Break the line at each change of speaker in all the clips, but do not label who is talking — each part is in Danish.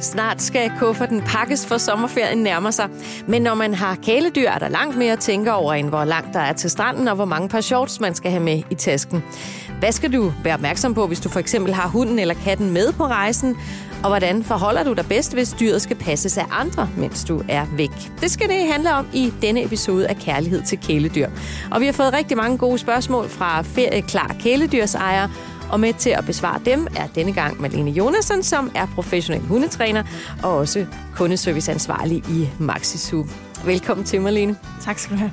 Snart skal kufferten pakkes for sommerferien nærmer sig. Men når man har kæledyr, er der langt mere at tænke over, end hvor langt der er til stranden, og hvor mange par shorts man skal have med i tasken. Hvad skal du være opmærksom på, hvis du for eksempel har hunden eller katten med på rejsen? Og hvordan forholder du dig bedst, hvis dyret skal passes af andre, mens du er væk? Det skal det handle om i denne episode af Kærlighed til kæledyr. Og vi har fået rigtig mange gode spørgsmål fra ferieklar kæledyrsejere, og med til at besvare dem er denne gang Malene Jonasen, som er professionel hundetræner og også kundeserviceansvarlig i Maxisu. Velkommen til, Malene.
Tak skal du have.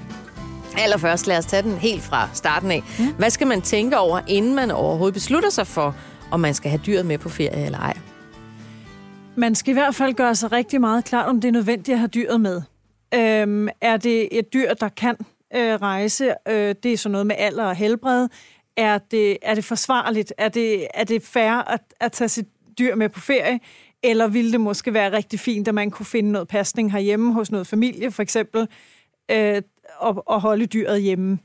Allerførst, lad os tage den helt fra starten af. Mm. Hvad skal man tænke over, inden man overhovedet beslutter sig for, om man skal have dyret med på ferie eller ej?
Man skal i hvert fald gøre sig rigtig meget klart, om det er nødvendigt at have dyret med. Øhm, er det et dyr, der kan øh, rejse? Øh, det er sådan noget med alder og helbred. Er det, er det forsvarligt? Er det, er det fair at, at tage sit dyr med på ferie? Eller ville det måske være rigtig fint, at man kunne finde noget pasning herhjemme hos noget familie, for eksempel, øh, og, og holde dyret hjemme?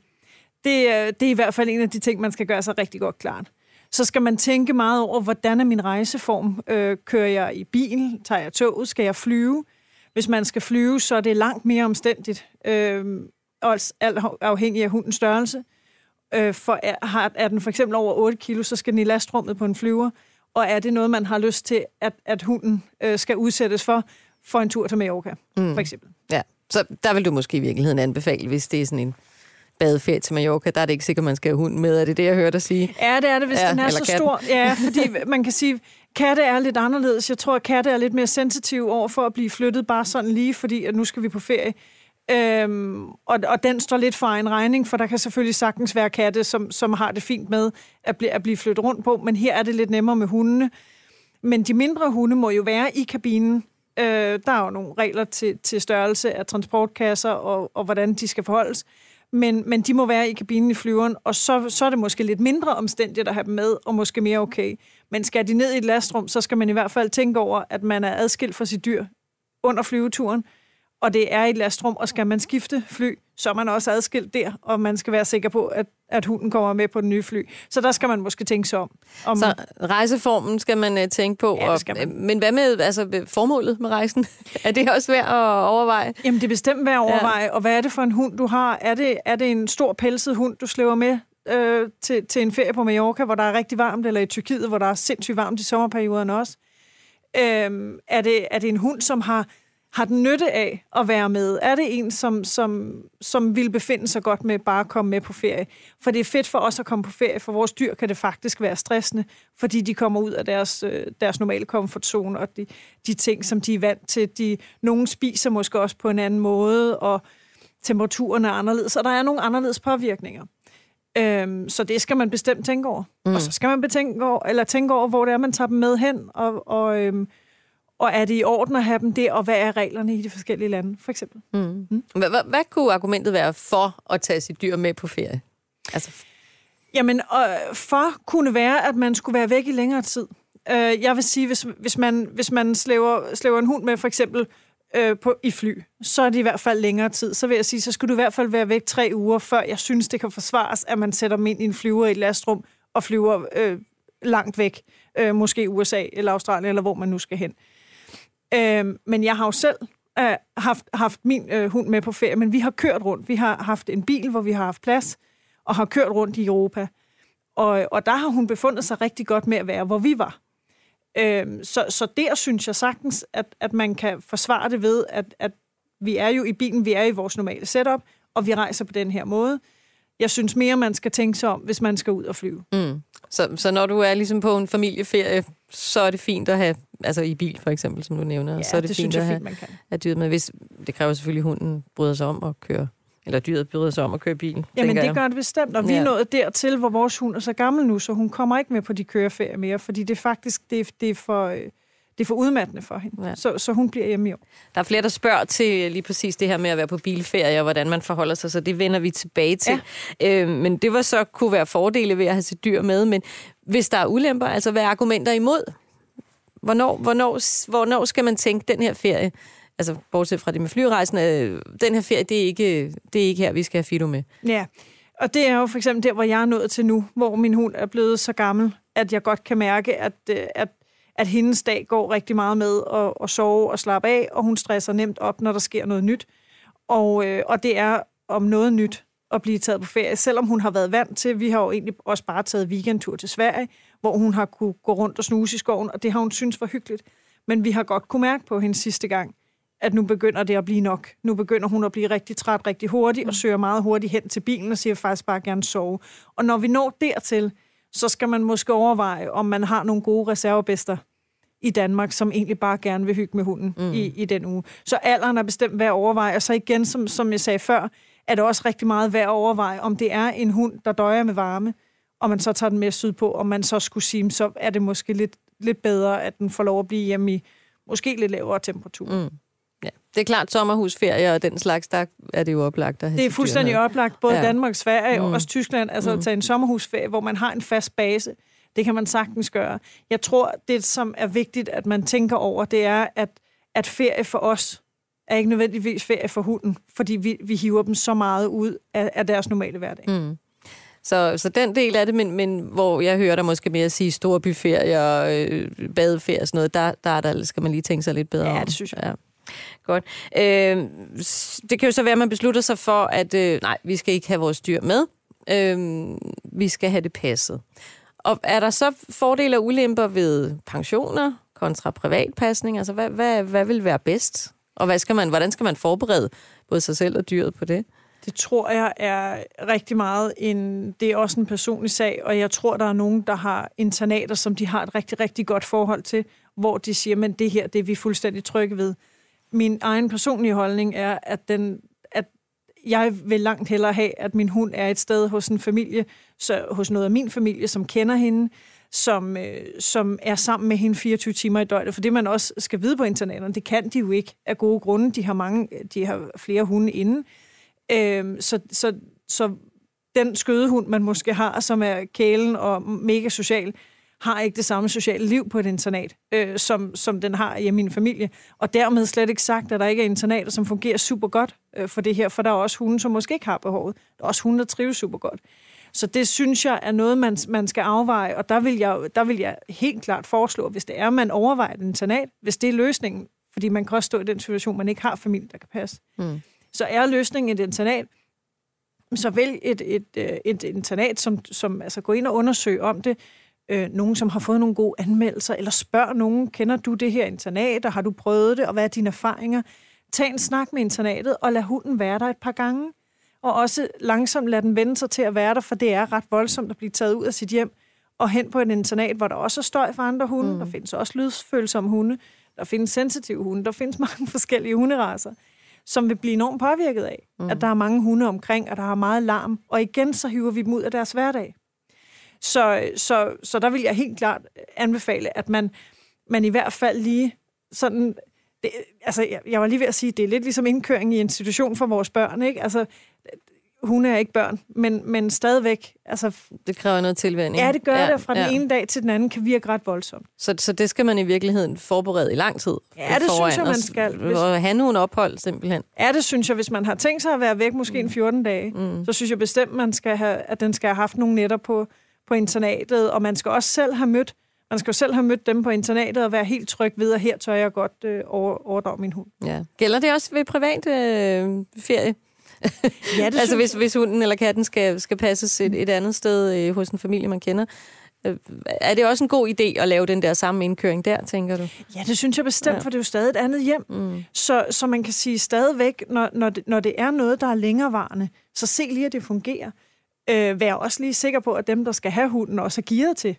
Det, øh, det er i hvert fald en af de ting, man skal gøre sig rigtig godt klart. Så skal man tænke meget over, hvordan er min rejseform? Øh, kører jeg i bil? Tager jeg toget? Skal jeg flyve? Hvis man skal flyve, så er det langt mere omstændigt, øh, også alt afhængig af hundens størrelse. Øh, for er, har, er den for eksempel over 8 kilo, så skal den i lastrummet på en flyver. Og er det noget, man har lyst til, at, at hunden øh, skal udsættes for, for en tur til Mallorca, mm. for eksempel?
Ja, så der vil du måske i virkeligheden anbefale, hvis det er sådan en badeferie til Mallorca, der er det ikke sikkert, man skal have hund med. Er det det, jeg hørte dig sige?
Ja, det er det, hvis ja, den er så katten. stor. Ja, fordi man kan sige, katte er lidt anderledes. Jeg tror, at katte er lidt mere sensitiv over for at blive flyttet bare sådan lige, fordi at nu skal vi på ferie. Øhm, og, og den står lidt for en regning, for der kan selvfølgelig sagtens være katte, som, som har det fint med at, bl- at blive flyttet rundt på, men her er det lidt nemmere med hundene. Men de mindre hunde må jo være i kabinen. Øh, der er jo nogle regler til, til størrelse af transportkasser og, og hvordan de skal forholdes. Men, men de må være i kabinen i flyveren, og så, så er det måske lidt mindre omstændigt at have dem med, og måske mere okay. Men skal de ned i et lastrum, så skal man i hvert fald tænke over, at man er adskilt fra sit dyr under flyveturen, og det er et lastrum, og skal man skifte fly, så er man også adskilt der, og man skal være sikker på, at, at hunden kommer med på den nye fly. Så der skal man måske tænke sig om. om
så rejseformen skal man uh, tænke på.
Ja, skal man.
Og, men hvad med altså, formålet med rejsen? er det også værd at overveje?
Jamen, det er bestemt værd at overveje. Ja. Og hvad er det for en hund, du har? Er det, er det en stor pelset hund, du slæver med øh, til, til en ferie på Mallorca, hvor der er rigtig varmt, eller i Tyrkiet, hvor der er sindssygt varmt i sommerperioden også? Øh, er, det, er det en hund, som har har den nytte af at være med? Er det en, som, som, som vil befinde sig godt med bare at komme med på ferie? For det er fedt for os at komme på ferie. For vores dyr kan det faktisk være stressende, fordi de kommer ud af deres, øh, deres normale komfortzone, og de, de ting, som de er vant til. De, nogen spiser måske også på en anden måde, og temperaturen er anderledes, og der er nogle anderledes påvirkninger. Øhm, så det skal man bestemt tænke over. Mm. Og så skal man betænke over, eller tænke over, hvor det er, man tager dem med hen, og, og øhm, og er det i orden at have dem der, og hvad er reglerne i de forskellige lande, for eksempel?
Mm. Mm. Hvad, kunne argumentet være for at tage sit dyr med på ferie? Altså...
Jamen, øh, for kunne være, at man skulle være væk i længere tid. Øh, jeg vil sige, hvis, hvis man, hvis man slæver, slæver en hund med, for eksempel øh, på, i fly, så er det i hvert fald længere tid. Så vil jeg sige, så skulle du i hvert fald være væk tre uger, før jeg synes, det kan forsvares, at man sætter dem ind i en flyver i et lastrum og flyver øh, langt væk. Øh, måske USA eller Australien, eller hvor man nu skal hen. Øh, Øh, men jeg har jo selv øh, haft, haft min øh, hund med på ferie, men vi har kørt rundt. Vi har haft en bil, hvor vi har haft plads, og har kørt rundt i Europa. Og, og der har hun befundet sig rigtig godt med at være, hvor vi var. Øh, så, så der synes jeg sagtens, at, at man kan forsvare det ved, at, at vi er jo i bilen, vi er i vores normale setup, og vi rejser på den her måde. Jeg synes mere, man skal tænke sig om, hvis man skal ud og flyve. Mm.
Så, så når du er ligesom på en familieferie, så er det fint at have, altså i bil for eksempel, som du nævner,
ja,
så er
det, det fint at have, fint,
at dyret med. Hvis, det kræver selvfølgelig, at hunden bryder sig om at køre eller dyret bryder sig om at køre bil.
Jamen det jeg. gør det bestemt, og vi ja. er nået dertil, hvor vores hund er så gammel nu, så hun kommer ikke med på de køreferier mere, fordi det er faktisk det, det er for... Øh, det er for udmattende for hende. Ja. Så, så hun bliver hjemme i år.
Der er flere, der spørger til lige præcis det her med at være på bilferie, og hvordan man forholder sig, så det vender vi tilbage til. Ja. Øh, men det var så kunne være fordele ved at have sit dyr med, men hvis der er ulemper, altså hvad er argumenter imod? Hvornår, hvornår, hvornår skal man tænke den her ferie? Altså, bortset fra det med flyrejsen, øh, den her ferie, det er, ikke, det er ikke her, vi skal have Fido med.
Ja, og det er jo for eksempel der, hvor jeg er nået til nu, hvor min hund er blevet så gammel, at jeg godt kan mærke, at, øh, at at hendes dag går rigtig meget med at, at sove og slappe af, og hun stresser nemt op, når der sker noget nyt. Og, øh, og det er om noget nyt at blive taget på ferie, selvom hun har været vant til, vi har jo egentlig også bare taget weekendtur til Sverige, hvor hun har kunne gå rundt og snuse i skoven, og det har hun synes var hyggeligt. Men vi har godt kunne mærke på hende sidste gang, at nu begynder det at blive nok. Nu begynder hun at blive rigtig træt rigtig hurtigt, og mm. søger meget hurtigt hen til bilen og siger faktisk bare gerne sove. Og når vi når dertil, så skal man måske overveje, om man har nogle gode reservebester i Danmark, som egentlig bare gerne vil hygge med hunden mm. i, i den uge. Så alderen er bestemt værd at overveje. Og så igen, som, som jeg sagde før, er det også rigtig meget værd at overveje, om det er en hund, der døjer med varme, og man så tager den med sydpå, og man så skulle sige, så er det måske lidt, lidt bedre, at den får lov at blive hjemme i måske lidt lavere temperatur. Mm.
Ja, det er klart sommerhusferie og den slags, der er det jo oplagt at
Det er fuldstændig oplagt, både ja. Danmark, Sverige mm. og også Tyskland, altså mm. at tage en sommerhusferie, hvor man har en fast base. Det kan man sagtens gøre. Jeg tror, det som er vigtigt, at man tænker over, det er, at, at ferie for os er ikke nødvendigvis ferie for hunden, fordi vi, vi hiver dem så meget ud af, af deres normale hverdag. Mm.
Så, så den del af det, men, men hvor jeg hører dig måske mere sige storbyferie og øh, badeferie og sådan noget, der, der, der skal man lige tænke sig lidt bedre
ja, det synes jeg. Ja.
Godt. Øh, det kan jo så være, at man beslutter sig for, at øh, nej, vi skal ikke have vores dyr med. Øh, vi skal have det passet. Og er der så fordele og ulemper ved pensioner kontra privatpasning? Altså, hvad, hvad, hvad vil være bedst? Og hvad skal man, hvordan skal man forberede både sig selv og dyret på det?
Det tror jeg er rigtig meget en... Det er også en personlig sag, og jeg tror, der er nogen, der har internater, som de har et rigtig, rigtig godt forhold til, hvor de siger, men det her, det er vi fuldstændig trygge ved. Min egen personlige holdning er, at, den, at jeg vil langt hellere have, at min hund er et sted hos en familie, så hos noget af min familie, som kender hende, som, øh, som er sammen med hende 24 timer i døgnet. For det, man også skal vide på internaterne, det kan de jo ikke af gode grunde. De har, mange, de har flere hunde inde. Øh, så, så, så den skødehund, man måske har, som er kælen og mega social, har ikke det samme sociale liv på et internat, øh, som, som den har i min familie. Og dermed slet ikke sagt, at der ikke er internater, som fungerer super godt øh, for det her, for der er også hunde, som måske ikke har behovet. Der er også hunde, der trives super godt. Så det synes jeg er noget, man, man skal afveje, og der vil, jeg, der vil jeg helt klart foreslå, hvis det er, man overvejer et internat, hvis det er løsningen, fordi man kan også stå i den situation, man ikke har familie, der kan passe, mm. så er løsningen et internat, så vælg et, et, et, øh, et internat, som, som altså gå ind og undersøge om det, øh, nogen, som har fået nogle gode anmeldelser, eller spørg nogen, kender du det her internat, og har du prøvet det, og hvad er dine erfaringer? Tag en snak med internatet, og lad hunden være der et par gange og også langsomt lade den vende sig til at være der, for det er ret voldsomt at blive taget ud af sit hjem og hen på en internat, hvor der også er støj for andre hunde. Mm. Der findes også lydfølsomme hunde. Der findes sensitive hunde. Der findes mange forskellige hunderaser, som vil blive enormt påvirket af, mm. at der er mange hunde omkring, og der er meget larm. Og igen, så hiver vi dem ud af deres hverdag. Så, så, så der vil jeg helt klart anbefale, at man, man i hvert fald lige sådan det, altså, jeg, jeg var lige ved at sige, det er lidt ligesom indkøring i institution for vores børn, ikke? Altså, hun er ikke børn, men, men stadigvæk... Altså,
det kræver noget tilvænding.
Ja, det gør ja, det. Fra ja. den ene dag til den anden kan virke ret voldsomt.
Så, så det skal man i virkeligheden forberede i lang tid?
Ja, det synes jeg, man skal.
Hvis... Og have nogle ophold, simpelthen?
Ja, det synes jeg. Hvis man har tænkt sig at være væk måske mm. en 14 dage, mm. så synes jeg bestemt, man skal have, at den skal have haft nogle netter på, på internatet, og man skal også selv have mødt man skal jo selv have mødt dem på internatet og være helt tryg ved, at her tør jeg godt øh, over, overdrage min hund.
Ja. Gælder det også ved privat øh, ferie?
Ja, det
altså hvis, hvis hunden eller katten skal, skal passes et, et andet sted øh, hos en familie, man kender. Øh, er det også en god idé at lave den der samme indkøring der, tænker du?
Ja, det synes jeg bestemt, ja. for det er jo stadig et andet hjem. Mm. Så, så man kan sige stadigvæk, når, når, det, når det er noget, der er længerevarende, så se lige, at det fungerer. Øh, vær også lige sikker på, at dem, der skal have hunden, også er gearet til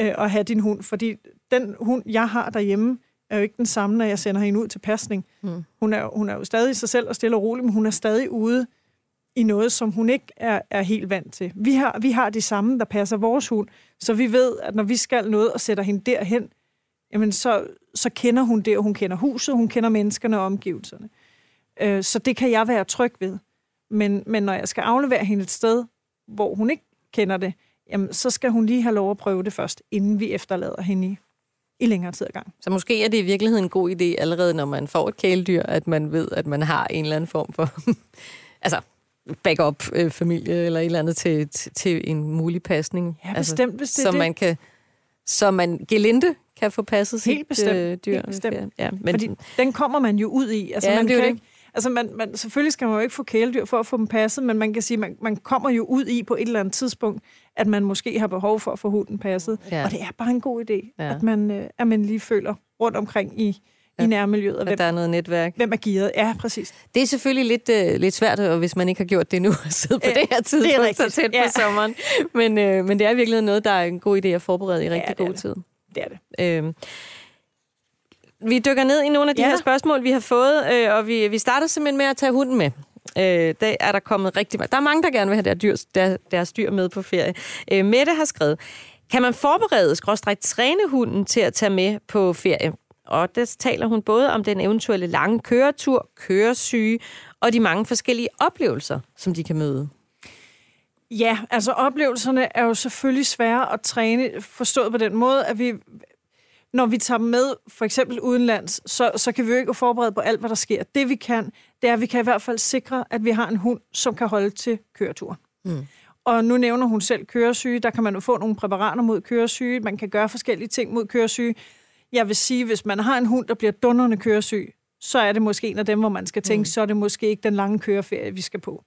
øh, at have din hund. Fordi den hund, jeg har derhjemme, er jo ikke den samme, når jeg sender hende ud til pasning. Mm. Hun, er, hun er jo stadig sig selv og stille og rolig, men hun er stadig ude i noget, som hun ikke er, er helt vant til. Vi har, vi har de samme, der passer vores hund, så vi ved, at når vi skal noget og sætter hende derhen, jamen så, så kender hun det, og hun kender huset, hun kender menneskerne og omgivelserne. Øh, så det kan jeg være tryg ved. Men, men når jeg skal aflevere hende et sted, hvor hun ikke kender det, jamen, så skal hun lige have lov at prøve det først, inden vi efterlader hende i, i længere tid ad gang.
Så måske er det i virkeligheden en god idé, allerede når man får et kæledyr, at man ved, at man har en eller anden form for altså, backup-familie øh, eller et eller andet til, til, til en mulig pasning.
Ja, bestemt, altså, hvis det
så
det.
man kan så man gelinde kan få passet
Helt
sit
bestemt.
øh, dyr.
Helt bestemt.
Ja, men,
Fordi den kommer man jo ud i. Altså,
Ja,
man
det
kan ikke, altså man, man, selvfølgelig skal man jo ikke få kæledyr for at få dem passet, men man kan sige, man, man kommer jo ud i på et eller andet tidspunkt, at man måske har behov for at få hunden passet.
Ja.
Og det er bare en god idé,
Ja.
at, man, øh, at man lige føler rundt omkring i,
Ja.
i nærmiljøet, og hvem,
der er noget netværk.
hvem er gearet. Ja, præcis.
Det er selvfølgelig lidt, øh, lidt svært, og hvis man ikke har gjort det nu, at sidde på
Ja,
det her tidspunkt så
rigtigt.
tæt
Ja.
på sommeren. Men, øh, men det er virkelig noget, der er en god idé at forberede i rigtig
det er
god
det.
tid.
Det er det.
Øh, vi dykker ned i nogle af de
Ja.
her spørgsmål, vi har fået, øh, og vi, vi starter simpelthen med at tage hunden med. Øh, der er der kommet rigtig mange. Der er mange, der gerne vil have deres dyr, der, deres dyr med på ferie. Øh, Mette har skrevet, kan man forberede, skråstrej træne hunden til at tage med på ferie? Og der taler hun både om den eventuelle lange køretur, køresyge og de mange forskellige oplevelser, som de kan møde.
Ja, altså oplevelserne er jo selvfølgelig svære at træne, forstået på den måde, at vi, når vi tager med, for eksempel udenlands, så, så kan vi jo ikke forberede på alt, hvad der sker. Det vi kan, det er, at vi kan i hvert fald sikre, at vi har en hund, som kan holde til køreturen. Mm. Og nu nævner hun selv køresyge. Der kan man jo få nogle præparater mod køresyge. Man kan gøre forskellige ting mod køresyge. Jeg vil sige, hvis man har en hund, der bliver dundrende køresyg, så er det måske en af dem, hvor man skal tænke, mm. så er det måske ikke den lange køreferie, vi skal på.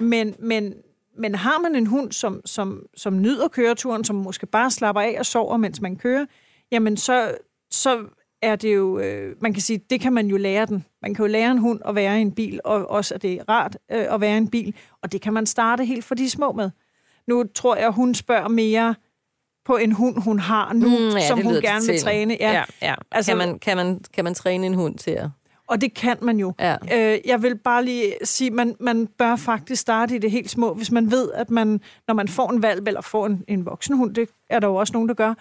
Men, men, men har man en hund, som, som, som nyder køreturen, som måske bare slapper af og sover, mens man kører, jamen så, så er det jo, øh, man kan sige, det kan man jo lære den. Man kan jo lære en hund at være i en bil, og også at det er rart øh, at være i en bil, og det kan man starte helt fra de små med. Nu tror jeg, hun spørger mere på en hund, hun har nu, mm, ja, som hun gerne vil træne. Ja.
ja, ja.
Altså-
kan, man, kan, man, kan man træne en hund til at...
Og det kan man jo.
Ja.
Øh, jeg vil bare lige sige, man, man bør faktisk starte i det helt små, hvis man ved, at man, når man får en valg, eller får en, en voksen hund, det er der jo også nogen, der gør,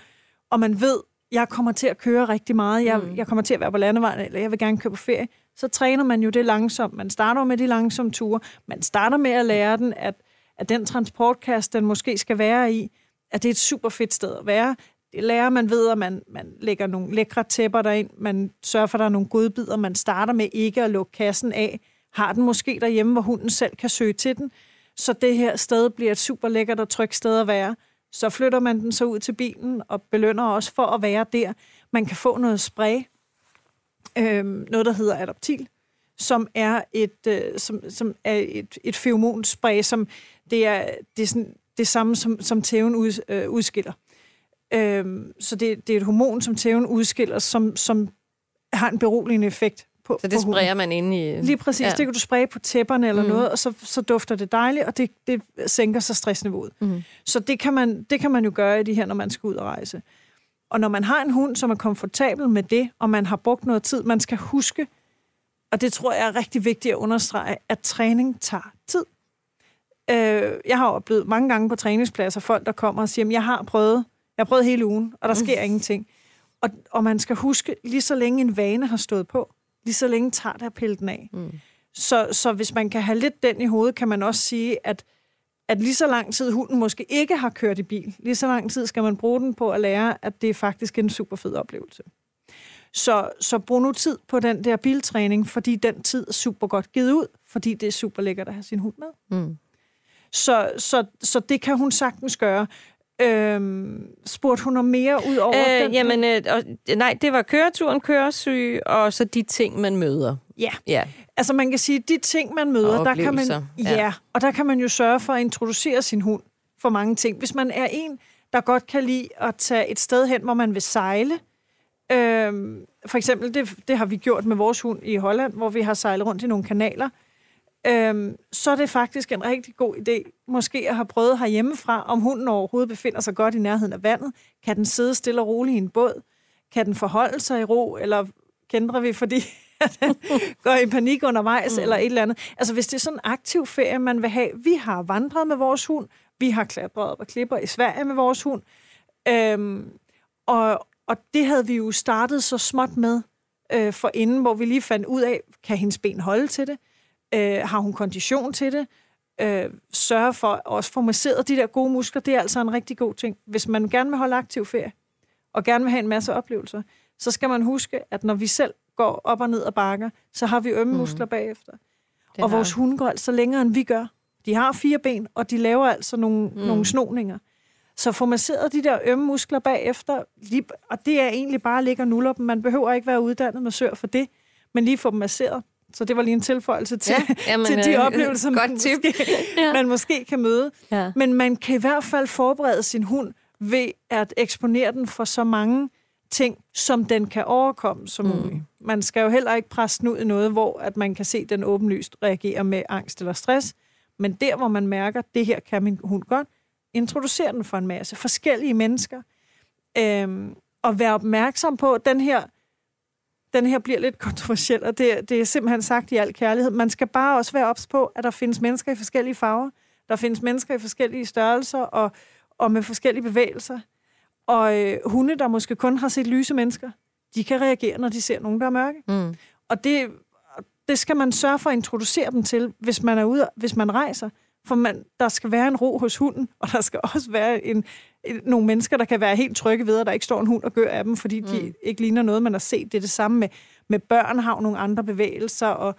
og man ved, jeg kommer til at køre rigtig meget, jeg, mm. jeg kommer til at være på landevejen, eller jeg vil gerne køre på ferie, så træner man jo det langsomt. Man starter med de langsomme ture. Man starter med at lære den, at, at den transportkasse, den måske skal være i, at det er et super fedt sted at være. Det lærer man ved, at man, man lægger nogle lækre tæpper derind. Man sørger for, at der er nogle godbidder. Man starter med ikke at lukke kassen af. Har den måske derhjemme, hvor hunden selv kan søge til den. Så det her sted bliver et super lækkert og trygt sted at være. Så flytter man den så ud til bilen og belønner også for at være der. Man kan få noget spray, øh, noget der hedder Adaptil, som er et, øh, som, som er et, et feromonspray, som det er, det er sådan, det samme, som, som tæven ud, øh, udskiller. Øh, så det, det er et hormon, som tæven udskiller, som, som har en beroligende effekt på
Så det
på
sprayer man ind i...
Lige præcis.
Ja.
Det kan du spraye på tæpperne eller
Mm.
mm. noget, og så, så dufter det dejligt, og det, det sænker så stressniveauet.
Mm.
Så det kan, man, det kan man jo gøre i de her, når man skal ud og rejse. Og når man har en hund, som er komfortabel med det, og man har brugt noget tid, man skal huske, og det tror jeg er rigtig vigtigt at understrege, at træning tager tid. Øh, jeg har oplevet mange gange på træningspladser folk, der kommer og siger, "Jamen, jeg har prøvet, jeg har prøvet hele ugen, og der sker ingenting. Og, og man skal huske, lige så længe en vane har stået på, lige så længe tager det at pille den af.
Mm.
Så, så hvis man kan have lidt den i hovedet, kan man også sige, at, at lige så lang tid hunden måske ikke har kørt i bil, lige så lang tid skal man bruge den på at lære, at det er faktisk en super fed oplevelse. Så, så brug nu tid på den der biltræning, fordi den tid er super godt givet ud, fordi det er super lækkert at have sin hund med.
Mm.
Så, så, så det kan hun sagtens gøre. Øhm, spurgte hun om mere ud over
Øh,
den?
jamen, øh, og, nej, det var køreturen, køresyge, og så de ting, man møder.
Ja.
Ja.
Altså man kan sige, de ting, man møder,
Og
der kan man,
ja.
ja. og der kan man jo sørge for at introducere sin hund for mange ting. Hvis man er en, der godt kan lide at tage et sted hen, hvor man vil sejle, øhm, for eksempel, det, det har vi gjort med vores hund i Holland, hvor vi har sejlet rundt i nogle kanaler, øhm, så er det faktisk en rigtig god idé, måske at have prøvet herhjemmefra, om hunden overhovedet befinder sig godt i nærheden af vandet. Kan den sidde stille og roligt i en båd? Kan den forholde sig i ro, eller kender vi, fordi den går i panik undervejs, mm. eller et eller andet. Altså, hvis det er sådan en aktiv ferie, man vil have. Vi har vandret med vores hund. Vi har klatret op og klipper i Sverige med vores hund. Øhm, og, og det havde vi jo startet så småt med øh, for inden, hvor vi lige fandt ud af, kan hendes ben holde til det? Øh, har hun kondition til det? Øh, sørge for at også få masseret de der gode muskler. Det er altså en rigtig god ting. Hvis man gerne vil holde aktiv ferie, og gerne vil have en masse oplevelser, så skal man huske, at når vi selv går op og ned ad bakker, så har vi ømme muskler bagefter.
Det
og vores hunde går altså længere, end vi gør. De har fire ben, og de laver altså nogle, mm. nogle snoninger. Så få masseret de der ømme muskler bagefter, lige, og det er egentlig bare at ligge og nuller dem. Man behøver ikke være uddannet massør for det, men lige få dem masseret. Så det var lige en tilføjelse til, ja, jamen, til de øh, oplevelser, man, tip. Måske, ja. man måske kan møde. Ja. Men man kan i hvert fald forberede sin hund ved at eksponere den for så mange ting, som den kan overkomme som mm. muligt. Man skal jo heller ikke presse den ud i noget, hvor at man kan se, at den åbenlyst reagerer med angst eller stress. Men der, hvor man mærker, at det her kan min hund godt, introducere den for en masse forskellige mennesker. Øhm, og være opmærksom på, at den her, den her bliver lidt kontroversiel, og det, det er simpelthen sagt i al kærlighed. Man skal bare også være ops på, at der findes mennesker i forskellige farver. Der findes mennesker i forskellige størrelser og, og med forskellige bevægelser. Og øh, hunde, der måske kun har set lyse mennesker, de kan reagere, når de ser nogen, der er mørke. Mm. Og det, det skal man sørge for at introducere dem til, hvis man er ude, hvis man rejser. For man, der skal være en ro hos hunden, og der skal også være en, en, nogle mennesker, der kan være helt trygge ved, at der ikke står en hund og gør af dem, fordi mm. de ikke ligner noget, man har set. Det er det samme med, med børn, har nogle andre bevægelser, og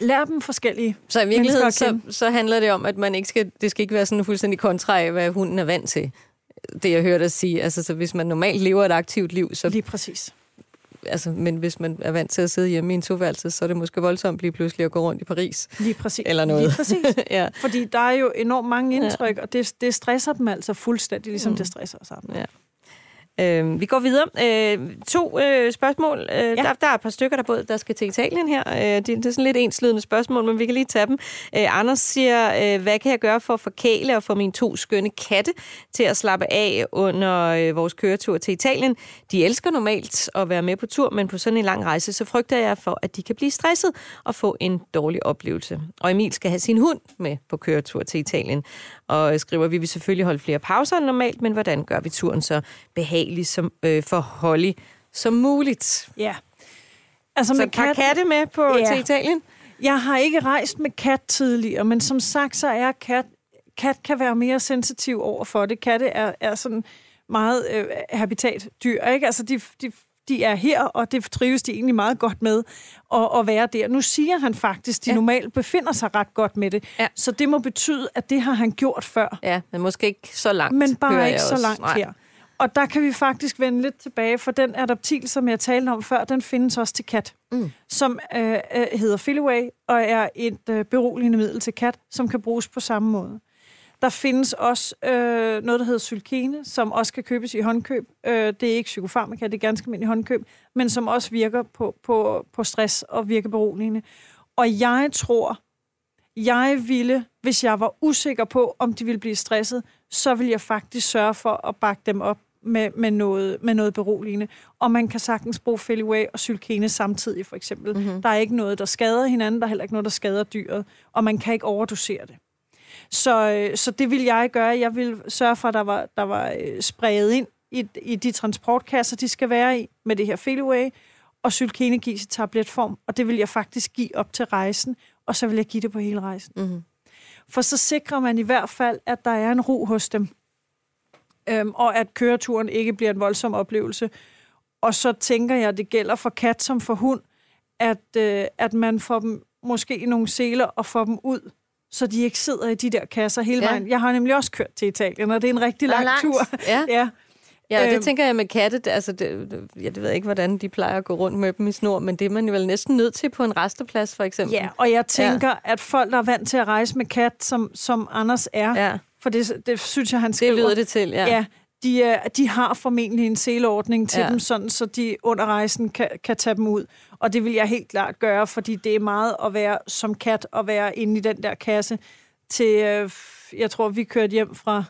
lær dem forskellige
Så i virkeligheden, så, så handler det om, at man ikke skal, det skal ikke være sådan fuldstændig kontra af, hvad hunden er vant til. Det, jeg hørte dig sige. Altså, så hvis man normalt lever et aktivt liv, så...
Lige præcis
altså, men hvis man er vant til at sidde hjemme i en toværelse, så er det måske voldsomt lige pludselig at gå rundt i Paris.
Lige præcis.
Eller noget.
Lige præcis. ja. Fordi der er jo enormt mange indtryk, ja. og det, det stresser dem altså fuldstændig, ligesom mm. det stresser os andre. Ja.
Øh, vi går videre. Øh, to øh, spørgsmål. Øh, ja. der, der er et par stykker, der både der skal til Italien her. Øh, det, det er sådan lidt enslydende spørgsmål, men vi kan lige tage dem. Øh, Anders siger, øh, hvad kan jeg gøre for at forkæle og få mine to skønne katte til at slappe af under øh, vores køretur til Italien? De elsker normalt at være med på tur, men på sådan en lang rejse, så frygter jeg for, at de kan blive stresset og få en dårlig oplevelse. Og Emil skal have sin hund med på køretur til Italien. Og skriver, vi vil selvfølgelig holde flere pauser end normalt, men hvordan gør vi turen så behagelig som, øh, for Holly som muligt?
Ja.
Altså så med kat... katte med på, ja. til Italien?
Jeg har ikke rejst med kat tidligere, men som sagt, så er kat... Kat kan være mere sensitiv over for det. Katte er, er sådan meget øh, habitatdyr, ikke? Altså, de, de de er her, og det trives de egentlig meget godt med at, at være der. Nu siger han faktisk, at de ja. normalt befinder sig ret godt med det. Ja. Så det må betyde, at det har han gjort før.
Ja, men måske ikke så langt.
Men bare ikke så langt Nej. her. Og der kan vi faktisk vende lidt tilbage, for den adaptil, som jeg talte om før, den findes også til kat, mm. som øh, øh hedder Filiway, og er et øh, beroligende middel til kat, som kan bruges på samme måde. Der findes også øh, noget, der hedder sylkene, som også kan købes i håndkøb. Øh, det er ikke psykofarmaka, det er ganske almindelig håndkøb, men som også virker på, på, på stress og virker beroligende. Og jeg tror, jeg ville, hvis jeg var usikker på, om de ville blive stresset, så ville jeg faktisk sørge for at bakke dem op med, med, noget, med noget beroligende. Og man kan sagtens bruge Feliway og Sylkene samtidig, for eksempel. Mm-hmm. Der er ikke noget, der skader hinanden, der er heller ikke noget, der skader dyret, og man kan ikke overdosere det. Så, øh, så det vil jeg gøre. Jeg vil sørge for, at der var, der var øh, spredt ind i, i de transportkasser, de skal være i, med det her Feliway, og Sylkene gives i tabletform, og det vil jeg faktisk give op til rejsen, og så vil jeg give det på hele rejsen. Mm-hmm. For så sikrer man i hvert fald, at der er en ro hos dem, øhm, og at køreturen ikke bliver en voldsom oplevelse. Og så tænker jeg, at det gælder for kat som for hund, at, øh, at man får dem måske i nogle seler og får dem ud så de ikke sidder i de der kasser hele ja. vejen. Jeg har nemlig også kørt til Italien, og det er en rigtig lang
langt.
tur.
Ja. ja. Ja, det øhm, tænker jeg med katte, altså det, det, jeg ved ikke, hvordan de plejer at gå rundt med dem i snor, men det er man jo vel næsten nødt til på en resteplads, for eksempel.
Ja, og jeg tænker, ja. at folk, der er vant til at rejse med kat, som, som Anders er, ja. for det, det synes jeg, han skriver.
Det lyder det til, ja.
ja de, de har formentlig en seleordning til ja. dem, sådan, så de under rejsen kan, kan tage dem ud. Og det vil jeg helt klart gøre, fordi det er meget at være som kat og være inde i den der kasse til, øh, jeg tror, vi kørte hjem fra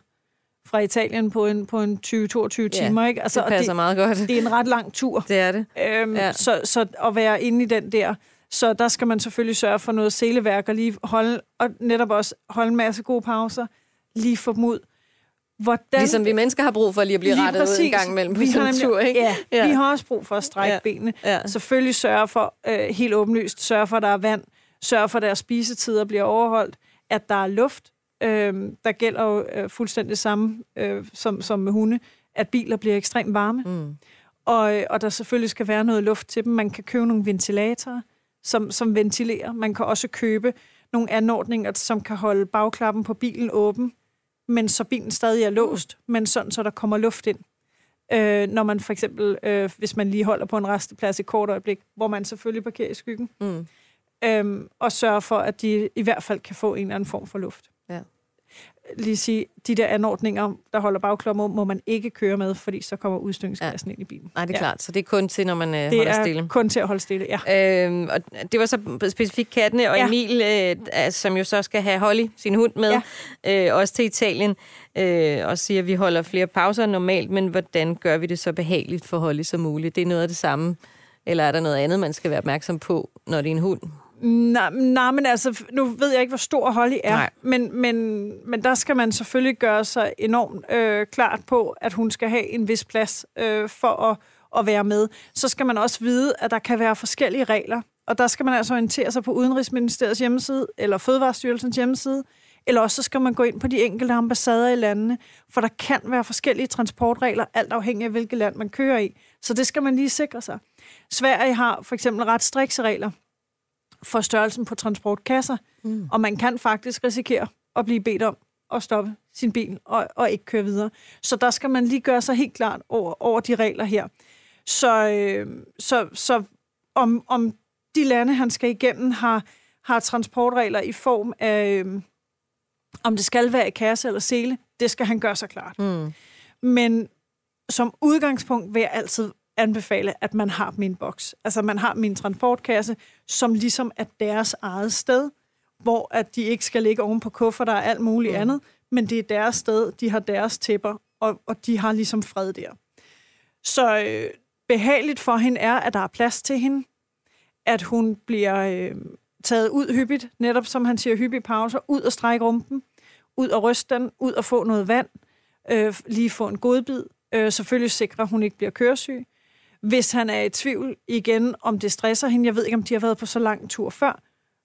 fra Italien på en, på en 20-22 ja, timer. Ikke?
Altså, det passer
det,
meget godt.
Det er en ret lang tur.
Det er det.
Øhm, ja. så, så at være inde i den der, så der skal man selvfølgelig sørge for noget seleværk og lige holde, og netop også holde en masse gode pauser, lige få dem ud.
Hvordan... Ligesom vi mennesker har brug for lige at blive lige rettet præcis. ud en gang imellem på vi en tur, ikke?
Ja, ja, vi har også brug for at strække ja. benene. Ja. Selvfølgelig sørge for, øh, helt åbenlyst, sørge for, at der er vand, sørge for, at deres spisetider bliver overholdt, at der er luft. Øh, der gælder jo øh, fuldstændig det samme øh, som, som med hunde, at biler bliver ekstremt varme. Mm. Og, øh, og der selvfølgelig skal være noget luft til dem. Man kan købe nogle ventilatorer, som, som ventilerer. Man kan også købe nogle anordninger, som kan holde bagklappen på bilen åben, men så bilen stadig er låst, men sådan, så der kommer luft ind. Øh, når man for eksempel, øh, hvis man lige holder på en resteplads i kort øjeblik, hvor man selvfølgelig parkerer i skyggen, mm. øhm, og sørger for, at de i hvert fald kan få en eller anden form for luft. Lige sige, de der anordninger, der holder bagklommer, må man ikke køre med, fordi så kommer udstødningsgassen ja. ind i bilen.
Nej, det er ja. klart. Så det er kun til, når man øh,
det
holder stille.
Det er kun til at holde stille, ja.
Øhm, og det var så specifikt kattene, og ja. Emil, øh, som jo så skal have Holly, sin hund, med, ja. øh, også til Italien, øh, og siger, at vi holder flere pauser end normalt, men hvordan gør vi det så behageligt for Holly som muligt? Det er noget af det samme, eller er der noget andet, man skal være opmærksom på, når det er en hund?
Nej, nej, men altså, nu ved jeg ikke, hvor stor Holly er, men, men, men der skal man selvfølgelig gøre sig enormt øh, klart på, at hun skal have en vis plads øh, for at, at være med. Så skal man også vide, at der kan være forskellige regler, og der skal man altså orientere sig på Udenrigsministeriets hjemmeside, eller Fødevarestyrelsens hjemmeside, eller også så skal man gå ind på de enkelte ambassader i landene, for der kan være forskellige transportregler, alt afhængig af hvilket land man kører i. Så det skal man lige sikre sig. Sverige har for eksempel ret strikse regler for størrelsen på transportkasser, mm. og man kan faktisk risikere at blive bedt om at stoppe sin bil og, og ikke køre videre. Så der skal man lige gøre sig helt klart over, over de regler her. Så, øh, så, så om, om de lande, han skal igennem, har, har transportregler i form af, øh, om det skal være i kasse eller sele, det skal han gøre sig klart. Mm. Men som udgangspunkt vil jeg altid anbefale, at man har min boks. Altså, man har min transportkasse, som ligesom er deres eget sted, hvor at de ikke skal ligge oven på kuffer, og alt muligt mm. andet, men det er deres sted, de har deres tæpper, og, og de har ligesom fred der. Så øh, behageligt for hende er, at der er plads til hende, at hun bliver øh, taget ud hyppigt, netop som han siger, hyppige pauser, ud og strække rumpen, ud og ryste den, ud og få noget vand, øh, lige få en godbid, øh, selvfølgelig sikre, at hun ikke bliver køresyg, hvis han er i tvivl igen, om det stresser hende, jeg ved ikke, om de har været på så lang tur før,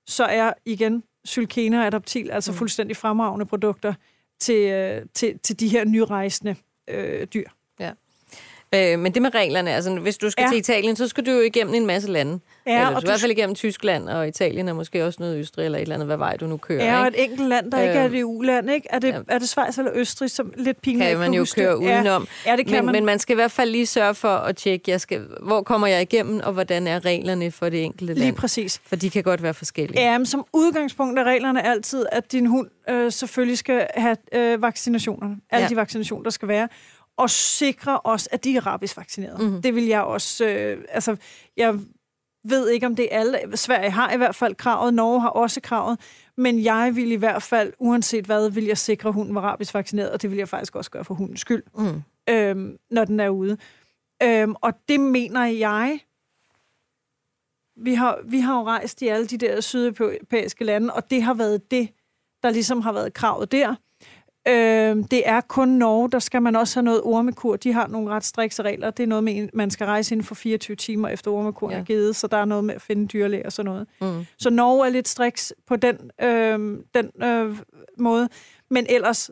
så er igen Sylkena og Adaptil altså mm. fuldstændig fremragende produkter til, øh, til, til de her nyrejsende øh, dyr.
Øh, men det med reglerne, altså hvis du skal ja. til Italien, så skal du jo igennem en masse lande. Ja, eller, og du i hvert fald igennem Tyskland og Italien, og måske også noget Østrig eller et eller andet, hvad vej du nu kører.
Ja,
og
et enkelt land, der øh, ikke er et EU-land, ikke? Er det, ja. er det Schweiz eller Østrig, som lidt pinligt
kan man jo huske. køre udenom. Ja, ja det kan men, man. men man skal i hvert fald lige sørge for at tjekke, jeg skal, hvor kommer jeg igennem, og hvordan er reglerne for det enkelte land.
Lige præcis.
For de kan godt være forskellige.
Ja, men som udgangspunkt er reglerne altid, at din hund øh, selvfølgelig skal have øh, vaccinationer. Alle ja. de vaccinationer, der skal være og sikre os, at de er rabiesvaccineret. Mm-hmm. Det vil jeg også... Øh, altså, jeg ved ikke, om det er alle. Sverige har i hvert fald kravet, Norge har også kravet, men jeg vil i hvert fald, uanset hvad, vil jeg sikre, at hunden var rabiesvaccineret, og det vil jeg faktisk også gøre for hundens skyld, mm. øhm, når den er ude. Øhm, og det mener jeg... Vi har, vi har jo rejst i alle de der sydeuropæiske lande, og det har været det, der ligesom har været kravet der. Øh, det er kun Norge, der skal man også have noget ormekur. De har nogle ret strikse regler. Det er noget med, man skal rejse inden for 24 timer efter ormekuren ja. er givet, så der er noget med at finde dyrlæge og sådan noget. Mm. Så Norge er lidt striks på den, øh, den øh, måde. Men ellers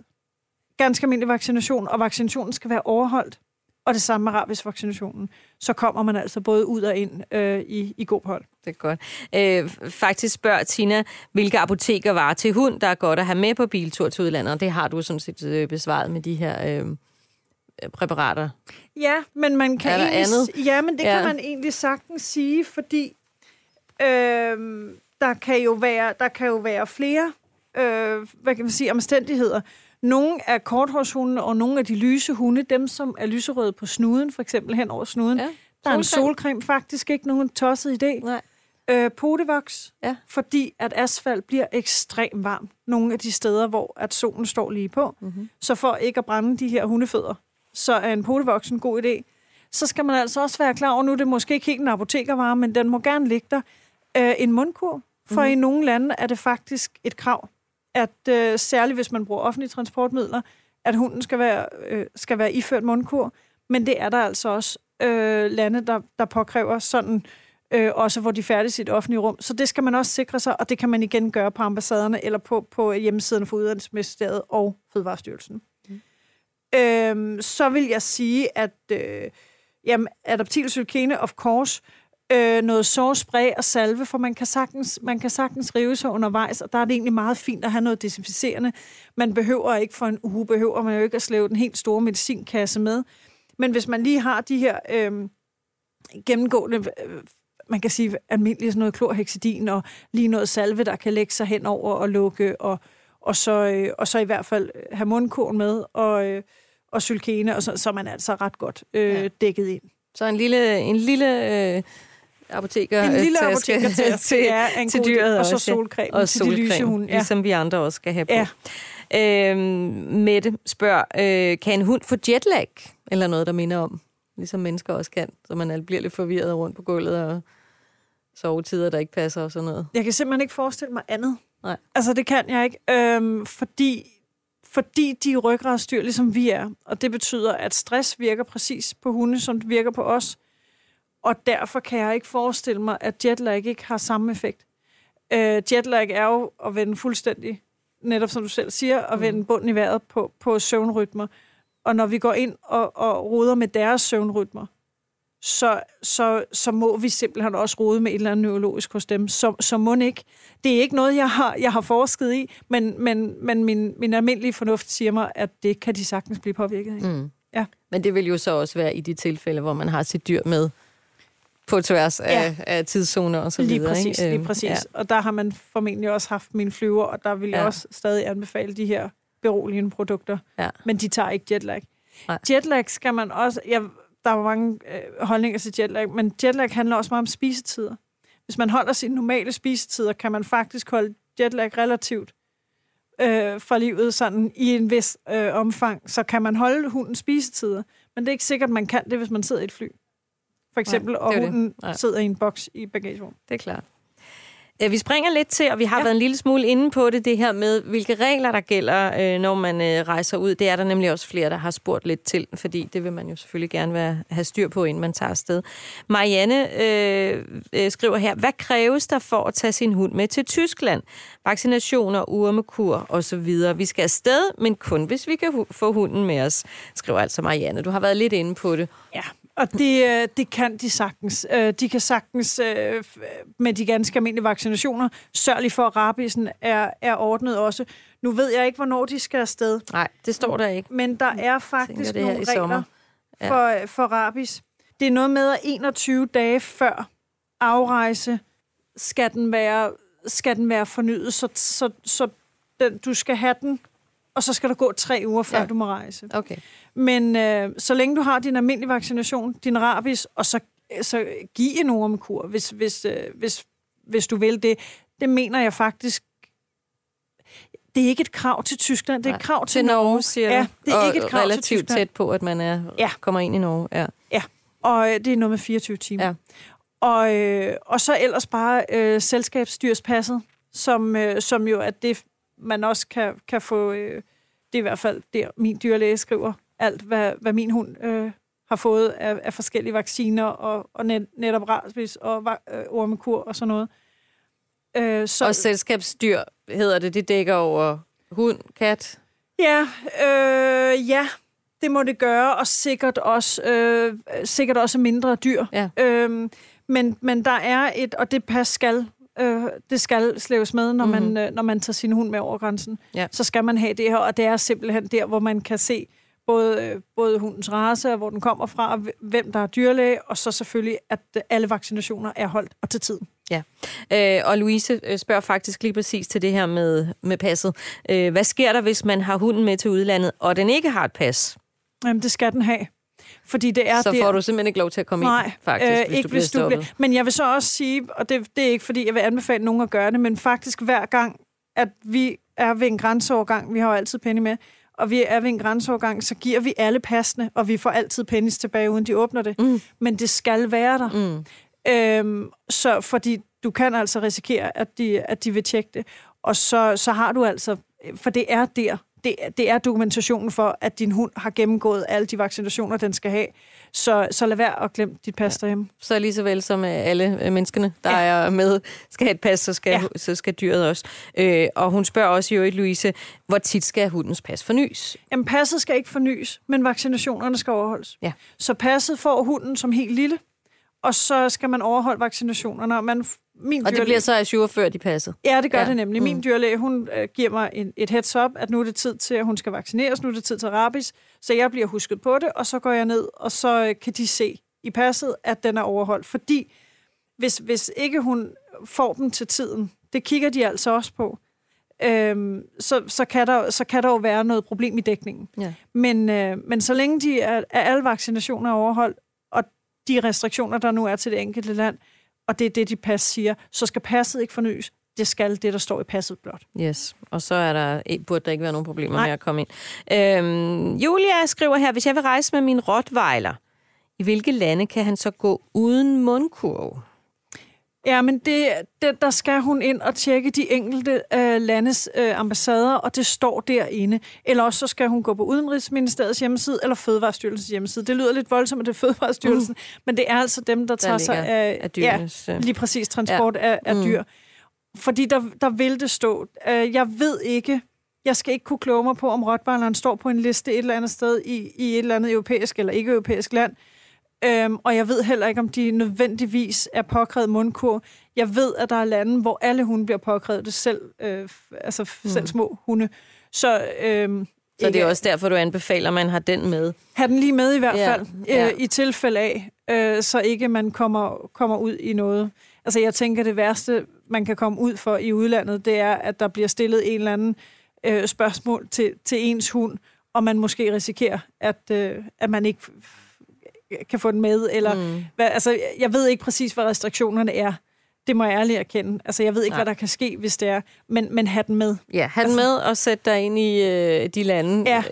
ganske almindelig vaccination, og vaccinationen skal være overholdt. Og det samme med rabiesvaccinationen. Så kommer man altså både ud og ind øh, i, i god hold.
Det er godt. Øh, faktisk spørger Tina, hvilke apoteker var til hund, der er godt at have med på biltur til udlandet. Og det har du sådan set øh, besvaret med de her øh, præparater.
Ja, men man kan egentlig, andet? Ja, men det ja. kan man egentlig sagtens sige, fordi øh, der kan jo være der kan jo være flere øh, hvad kan man sige omstændigheder. Nogle er korthårshunde, og nogle af de lyse hunde, dem som er lyserøde på snuden, for eksempel hen over snuden, ja. der er en solcreme faktisk ikke nogen tosset idé. Nej. Øh, Potevox, ja. fordi at asfalt bliver ekstremt varm nogle af de steder, hvor at solen står lige på. Mm-hmm. Så for ikke at brænde de her hundefødder, så er en Potevox en god idé. Så skal man altså også være klar over, nu er det måske ikke helt en apotekervare, men den må gerne ligge der, øh, en mundkur. For mm-hmm. i nogle lande er det faktisk et krav, at øh, særligt hvis man bruger offentlige transportmidler, at hunden skal være, øh, skal være iført mundkur. Men det er der altså også øh, lande, der, der påkræver sådan, øh, også hvor de færdes i et offentligt rum. Så det skal man også sikre sig, og det kan man igen gøre på ambassaderne eller på, på hjemmesiden for Uddannelsesministeriet og Fødevarestyrelsen. Mm. Øh, så vil jeg sige, at øh, jamen, adaptiv sylkene, of course, øh, noget sårspray og salve, for man kan, sagtens, man kan sagtens rive sig undervejs, og der er det egentlig meget fint at have noget desinficerende. Man behøver ikke for en uge, behøver man jo ikke at slæve den helt store medicinkasse med. Men hvis man lige har de her øh, gennemgående, øh, man kan sige almindeligt sådan noget klorhexidin og lige noget salve, der kan lægge sig hen over og lukke, og, og, så, øh, og så i hvert fald have mundkorn med, og, øh, og sylkene, og så, så er man altså ret godt øh, ja. dækket ind.
Så en lille, en lille øh, apoteker
En lille
taske
apoteker til,
til,
ja,
til
god
dyret.
Og så solcreme
og
til de lyse
solcreme,
hunde. Ja.
ligesom vi andre også skal have på.
Ja.
Øhm, Mette spørger, øh, kan en hund få jetlag? Eller noget, der minder om, ligesom mennesker også kan, så man bliver lidt forvirret rundt på gulvet og sovetider, der ikke passer og sådan noget.
Jeg kan simpelthen ikke forestille mig andet.
Nej.
Altså, det kan jeg ikke. Øhm, fordi, fordi de er ryggradsdyr, ligesom vi er. Og det betyder, at stress virker præcis på hunde, som det virker på os. Og derfor kan jeg ikke forestille mig, at jetlag ikke har samme effekt. Øh, jetlag er jo at vende fuldstændig, netop som du selv siger, at
Mm.
vende bunden i vejret på, på søvnrytmer. Og når vi går ind og, og roder med deres søvnrytmer, så, så, så må vi simpelthen også rode med et eller andet neurologisk hos dem. Så, så må ikke. Det er ikke noget, jeg har, jeg har forsket i, men, men, men min, min almindelige fornuft siger mig, at det kan de sagtens blive påvirket af.
Mm.
Ja.
Men det vil jo så også være i de tilfælde, hvor man har sit dyr med på tværs af,
Ja.
af tidszoner og så
Lige
videre.
præcis,
ikke?
lige
Øhm,
præcis.
Ja.
Og der har man formentlig også haft mine flyver, og der vil jeg
Ja.
også stadig anbefale de her beroligende produkter.
Ja.
Men de tager ikke jetlag.
Nej.
Jetlag skal man også... Jeg, der er mange øh, holdninger til jetlag, men jetlag handler også meget om spisetider. Hvis man holder sine normale spisetider, kan man faktisk holde jetlag relativt øh, fra livet sådan i en vis øh, omfang. Så kan man holde hundens spisetider, men det er ikke sikkert, man kan det, hvis man sidder i et fly. For eksempel,
det er
og
det.
hunden
Nej.
sidder i en boks i bagagerummet.
Det er klart. Øh, Vi springer lidt til, og vi har ja. Været en lille smule inde på det, det her med, hvilke regler der gælder, øh, når man øh, rejser ud. Det er der nemlig også flere, der har spurgt lidt til, fordi det vil man jo selvfølgelig gerne være, have styr på, inden man tager afsted. Marianne øh, øh, skriver her, hvad kræves der for at tage sin hund med til Tyskland? Vaccinationer, urmekur osv. Vi skal afsted, men kun hvis vi kan få hunden med os, skriver altså Marianne. Du har været lidt inde på det.
Ja, og det, øh, det kan de sagtens. Øh, De kan sagtens øh, med de ganske almindelige vaccinationer sørge for, at rabisen er, er ordnet også. Nu ved jeg ikke, hvornår de skal afsted,
Nej, det står der ikke.
men der er faktisk
det
nogle
i sommer.
regler for, for rabis. Det er noget med, at 21 dage før afrejse skal den være, skal den være fornyet, så, så, så den, du skal have den, og så skal der gå tre uger, før
Ja.
du må rejse.
Okay.
Men øh, så længe du har din almindelige vaccination, din rabies, og så, så giv en ormekur, hvis, hvis, øh, hvis, hvis du vil det. Det mener jeg faktisk... Det er ikke et krav til Tyskland, det er et krav til,
til Norge, siger
Ja, det er
og
ikke et krav til
relativt
Tyskland.
tæt på, at man er,
Ja.
kommer ind i Norge. Ja.
Ja, og øh, det er noget med 24 timer.
Ja.
Og, øh, og så ellers bare øh, selskabsstyrspasset, som, øh, som jo er det, man også kan, kan få... Øh, det er i hvert fald der, min dyrlæge skriver alt, hvad, hvad min hund øh, har fået af, af forskellige vacciner, og, og net, netop rabies og øh, ormekur og sådan noget. Øh, så,
Og selskabsdyr hedder det, det dækker over hund, kat.
Ja, øh, ja, det må det gøre, og sikkert også, øh, sikkert også mindre dyr.
Ja.
Øhm, men, men der er et, og det pas skal, øh, det skal slæves med, når, mm-hmm.
Mhm.
man, øh, når man tager sin hund med over grænsen.
Ja.
Så skal man have det her, og det er simpelthen der, hvor man kan se både, øh, både hundens race, og hvor den kommer fra, og hvem der er dyrlæge, og så selvfølgelig, at øh, alle vaccinationer er holdt og til tiden.
Øh, og Louise øh, spørger faktisk lige præcis til det her med, med passet. Øh, hvad sker der, hvis man har hunden med til udlandet, og den ikke har et pas?
Jamen, det skal den have. Fordi det er
så får du simpelthen ikke lov til at komme
Nej,
ind, faktisk,
øh,
hvis
ikke
du bliver
hvis du
stoppet.
bliver. Men jeg vil så også sige, og det, det er ikke fordi, jeg vil anbefale nogen at gøre det, men faktisk hver gang, at vi er ved en grænseovergang, vi har jo altid penny med, og vi er ved en grænseovergang, så giver vi alle passene, og vi får altid pennies tilbage, uden de åbner det.
Mm.
Men det skal være der.
Mm.
Øhm, så fordi du kan altså risikere, at de, at de vil tjekke det. Og så, så har du altså, for det er der, det, det er dokumentationen for, at din hund har gennemgået alle de vaccinationer, den skal have. Så, så lad være at glemme dit pas derhjemme.
Så lige så vel som øh, alle øh, menneskene, der ja.
Ja.
er med, skal have et pas, så skal, ja.
Ja.
så skal dyret også. Øh, og hun spørger også jo, Louise, hvor tit skal hundens pas fornyes?
Jamen, passet skal ikke fornyes, men vaccinationerne skal overholdes.
Ja.
Så passet får hunden som helt lille, og så skal man overholde vaccinationerne. Og, man,
min og det bliver så ajourført i passet?
Ja, det gør ja. det nemlig. Min mm. dyrlæge, hun øh, giver mig en, et heads up, at nu er det tid til, at hun skal vaccineres, nu er det tid til rabies, så jeg bliver husket på det, og så går jeg ned, og så øh, kan de se i passet, at den er overholdt. Fordi hvis, hvis ikke hun får dem til tiden, det kigger de altså også på, øhm, så, så, kan der, så kan der jo være noget problem i dækningen. Ja. Men, øh, men så længe de er, er alle vaccinationer overholdt, og de restriktioner, der nu er til det enkelte land, og det er det, de pas siger, så skal passet ikke fornyes. Det skal det, der står i passet blot.
Yes, og så er der, burde der ikke være nogen problemer Nej. med at komme ind. Øhm, Julia skriver her, hvis jeg vil rejse med min rottweiler, i hvilke lande kan han så gå uden mundkurv?
Ja, men det, det, der skal hun ind og tjekke de enkelte øh, landes øh, ambassader, og det står derinde. Eller også så skal hun gå på Udenrigsministeriets hjemmeside eller Fødevarestyrelsens hjemmeside. Det lyder lidt voldsomt, at det er Fødevarestyrelsen, uh. men det er altså dem, der, der tager sig af, af dyrenes, ja, øh. lige præcis transport ja. af, af mm. dyr. Fordi der, der vil det stå. Øh, jeg ved ikke, jeg skal ikke kunne kloge mig på, om Rottweileren står på en liste et eller andet sted i, i et eller andet europæisk eller ikke-europæisk land. Øhm, og jeg ved heller ikke, om de nødvendigvis er påkrævet mundkur. Jeg ved, at der er lande, hvor alle hunde bliver påkrævet det selv, øh, altså mm. selv små hunde. Så, øhm,
så det er også derfor, du anbefaler, at man har den med?
Har den lige med i hvert fald, ja. Øh, i tilfælde af, øh, så ikke man kommer, kommer ud i noget. Altså jeg tænker, det værste, man kan komme ud for i udlandet, det er, at der bliver stillet en eller anden øh, spørgsmål til, til ens hund, og man måske risikerer, at, øh, at man ikke kan få den med, eller mm. hvad, altså, jeg ved ikke præcis, hvad restriktionerne er. Det må jeg ærligt erkende. Altså, jeg ved ikke, Nej. hvad der kan ske, hvis det er, men, men have den med.
Ja, have altså, den med og sætte dig ind i øh, de lande, ja.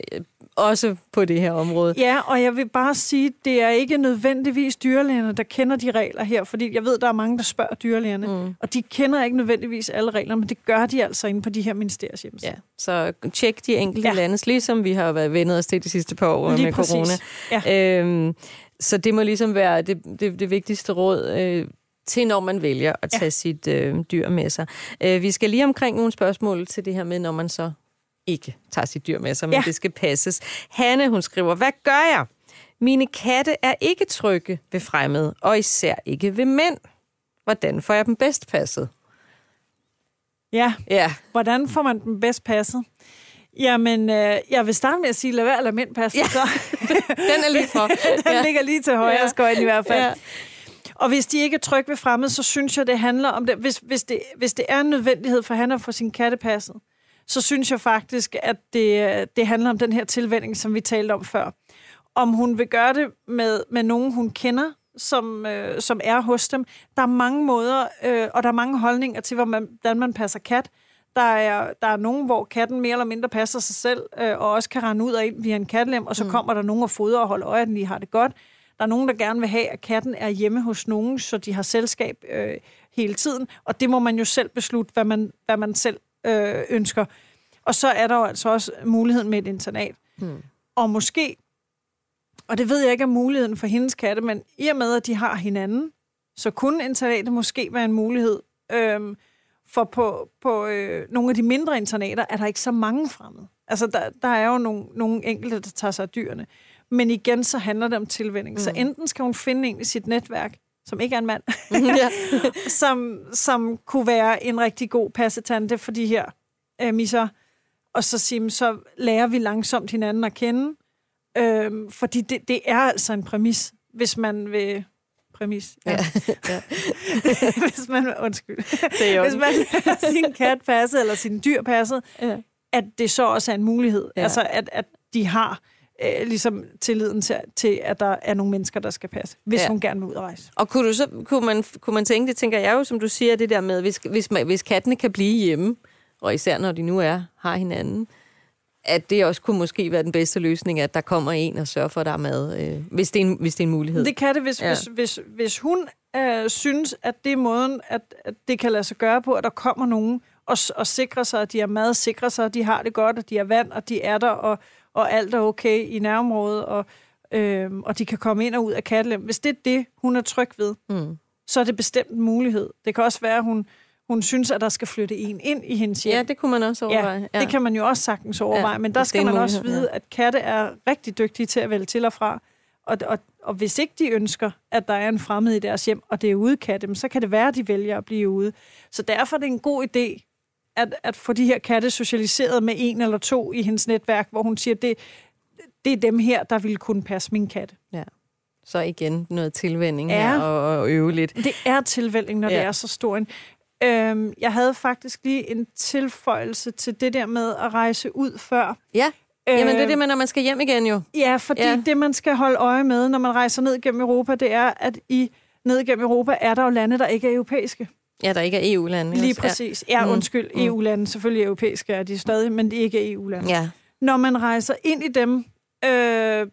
Også på det her område.
Ja, og jeg vil bare sige, det er ikke nødvendigvis dyrlægerne, der kender de regler her, fordi jeg ved, der er mange, der spørger dyrlægerne, mm. og de kender ikke nødvendigvis alle regler, men det gør de altså inde på de her ministeriers hjemmesider.
Ja, så tjek de enkelte ja. landes, ligesom vi har været vendet os til de sidste par år Lige med præcis. corona. Ja. Øhm, så det må ligesom være det, det, det vigtigste råd øh, til, når man vælger at tage ja. sit øh, dyr med sig. Øh, vi skal lige omkring nogle spørgsmål til det her med, når man så ikke tager sit dyr med sig, men ja. det skal passes. Hanne, hun skriver, hvad gør jeg? Mine katte er ikke trygge ved fremmede, og især ikke ved mænd. Hvordan får jeg dem bedst passet?
Ja, ja. hvordan får man dem bedst passet? Jamen, øh, jeg vil starte med at sige, lad være at lade mænd passe. Ja. Så.
Den er lige for.
Den ja. ligger lige til højre ja. skøjten i hvert fald. Ja. Og hvis de ikke er trygge ved fremmed, så synes jeg, det handler om det. Hvis, hvis, det, hvis det er en nødvendighed for han at få sin katte passet, så synes jeg faktisk, at det, det handler om den her tilvænding, som vi talte om før. Om hun vil gøre det med, med nogen, hun kender, som, øh, som er hos dem. Der er mange måder, øh, og der er mange holdninger til, hvordan man passer kat. Der er, der er nogen, hvor katten mere eller mindre passer sig selv, øh, og også kan rende ud og ind via en katlem, og så mm. kommer der nogen og fodrer og holder øje, at den lige har det godt. Der er nogen, der gerne vil have, at katten er hjemme hos nogen, så de har selskab øh, hele tiden, og det må man jo selv beslutte, hvad man, hvad man selv øh, ønsker. Og så er der jo altså også muligheden med et internat. Mm. Og måske, og det ved jeg ikke om muligheden for hendes katte, men i og med, at de har hinanden, så kunne internatet måske være en mulighed. Øh, for på, på øh, nogle af de mindre internater er der ikke så mange fremmede. Altså, der, der er jo nogle, nogle enkelte, der tager sig af dyrene. Men igen, så handler det om tilvænding. Mm. Så enten skal hun finde en i sit netværk, som ikke er en mand, som, som kunne være en rigtig god passetante for de her øh, misser. Og så sige, så lærer vi langsomt hinanden at kende. Øh, fordi det, det er altså en præmis, hvis man vil præmis. Ja. ja. Hvis man, undskyld. Det er Hvis man sin kat passet, eller sin dyr passet, ja. at det så også er en mulighed. Ja. Altså, at, at de har øh, ligesom tilliden til, til, at der er nogle mennesker, der skal passe, hvis ja. hun gerne vil ud og rejse.
Og kunne, du så, kunne, man, kunne man tænke, det tænker jeg jo, som du siger, det der med, hvis, hvis, hvis kattene kan blive hjemme, og især når de nu er, har hinanden, at det også kunne måske være den bedste løsning, at der kommer en og sørger for, at der er mad, øh, hvis, det er en, hvis det er en mulighed.
Det kan det, hvis, ja. hvis, hvis, hvis hun øh, synes, at det er måden, at, at det kan lade sig gøre på, at der kommer nogen og, og sikrer sig, at de har mad, sikrer sig, at de har det godt, at de har vand, og de er der, og, og alt er okay i nærområdet, og, øh, og de kan komme ind og ud af kattelem. Hvis det er det, hun er tryg ved, mm. så er det bestemt en mulighed. Det kan også være, at hun hun synes, at der skal flytte en ind i hendes hjem.
Ja, det kunne man også overveje.
Ja, det kan man jo også sagtens overveje, ja, men der skal man også vide, ja. at katte er rigtig dygtige til at vælge til og fra, og, og, og hvis ikke de ønsker, at der er en fremmed i deres hjem, og det er udekatte, så kan det være, at de vælger at blive ude. Så derfor er det en god idé, at, at få de her katte socialiseret med en eller to i hendes netværk, hvor hun siger, det, det er dem her, der vil kunne passe min katte.
Ja. Så igen noget tilvænding ja. her og, og øve lidt.
Det er tilvænding, når ja. det er så stor en. Øhm, jeg havde faktisk lige en tilføjelse til det der med at rejse ud før.
Ja. Jamen, det er det med, når man skal hjem igen jo.
Ja, fordi ja. det, man skal holde øje med, når man rejser ned gennem Europa, det er, at i ned gennem Europa er der jo lande, der ikke er europæiske.
Ja, der ikke er EU-lande.
Lige præcis. Ja, ja undskyld. Mm. EU-lande, selvfølgelig europæiske er de stadig, men de ikke er EU-lande.
Ja.
Når man rejser ind i dem, øh,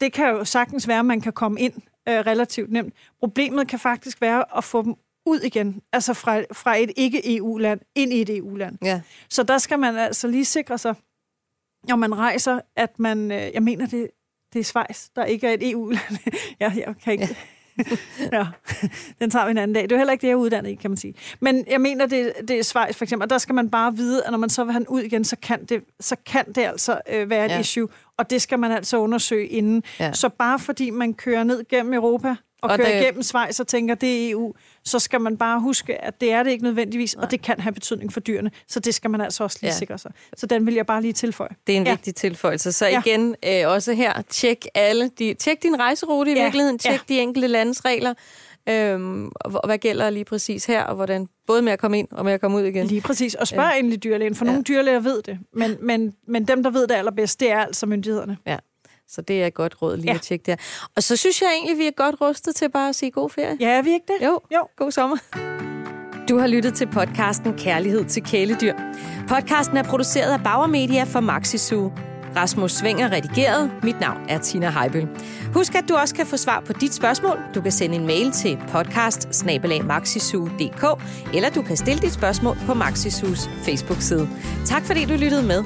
det kan jo sagtens være, at man kan komme ind øh, relativt nemt. Problemet kan faktisk være at få dem ud igen, altså fra, fra et ikke-EU-land ind i et EU-land.
Ja.
Så der skal man altså lige sikre sig, når man rejser, at man, øh, jeg mener, det, det er Schweiz, der ikke er et EU-land. ja, jeg kan ikke... Ja. ja, den tager vi en anden dag. Det er heller ikke det, jeg er uddannet i, kan man sige. Men jeg mener, det, det er Schweiz for eksempel, og der skal man bare vide, at når man så vil have den ud igen, så kan det, så kan det altså øh, være et ja. issue, og det skal man altså undersøge inden. Ja. Så bare fordi man kører ned gennem Europa, og, og kører det... igennem Schweiz og tænker, det er EU, så skal man bare huske, at det er det ikke nødvendigvis, Nej. og det kan have betydning for dyrene. Så det skal man altså også lige ja. sikre sig. Så den vil jeg bare lige tilføje.
Det er en ja. vigtig tilføjelse. Så igen, ja. øh, også her, tjek alle de, tjek din rejserute i ja. virkeligheden, tjek ja. de enkelte landes regler, øhm, og hvad gælder lige præcis her, og hvordan både med at komme ind og med at komme ud igen.
Lige præcis, og spørg ja. endelig dyrlægen, for ja. nogle dyrlæger ved det, men, men, men dem, der ved det allerbedst, det er altså myndighederne.
Ja. Så det er godt råd lige ja. at tjekke der. Og så synes jeg egentlig, vi er godt rustet til bare at sige god ferie.
Ja, er vi ikke det?
Jo, jo. god sommer. Du har lyttet til podcasten Kærlighed til kæledyr. Podcasten er produceret af Bauer Media for Maxi Zoo. Rasmus Svinger redigeret. Mit navn er Tina Heibel. Husk, at du også kan få svar på dit spørgsmål. Du kan sende en mail til podcast eller du kan stille dit spørgsmål på Maxisus Facebook-side. Tak fordi du lyttede med.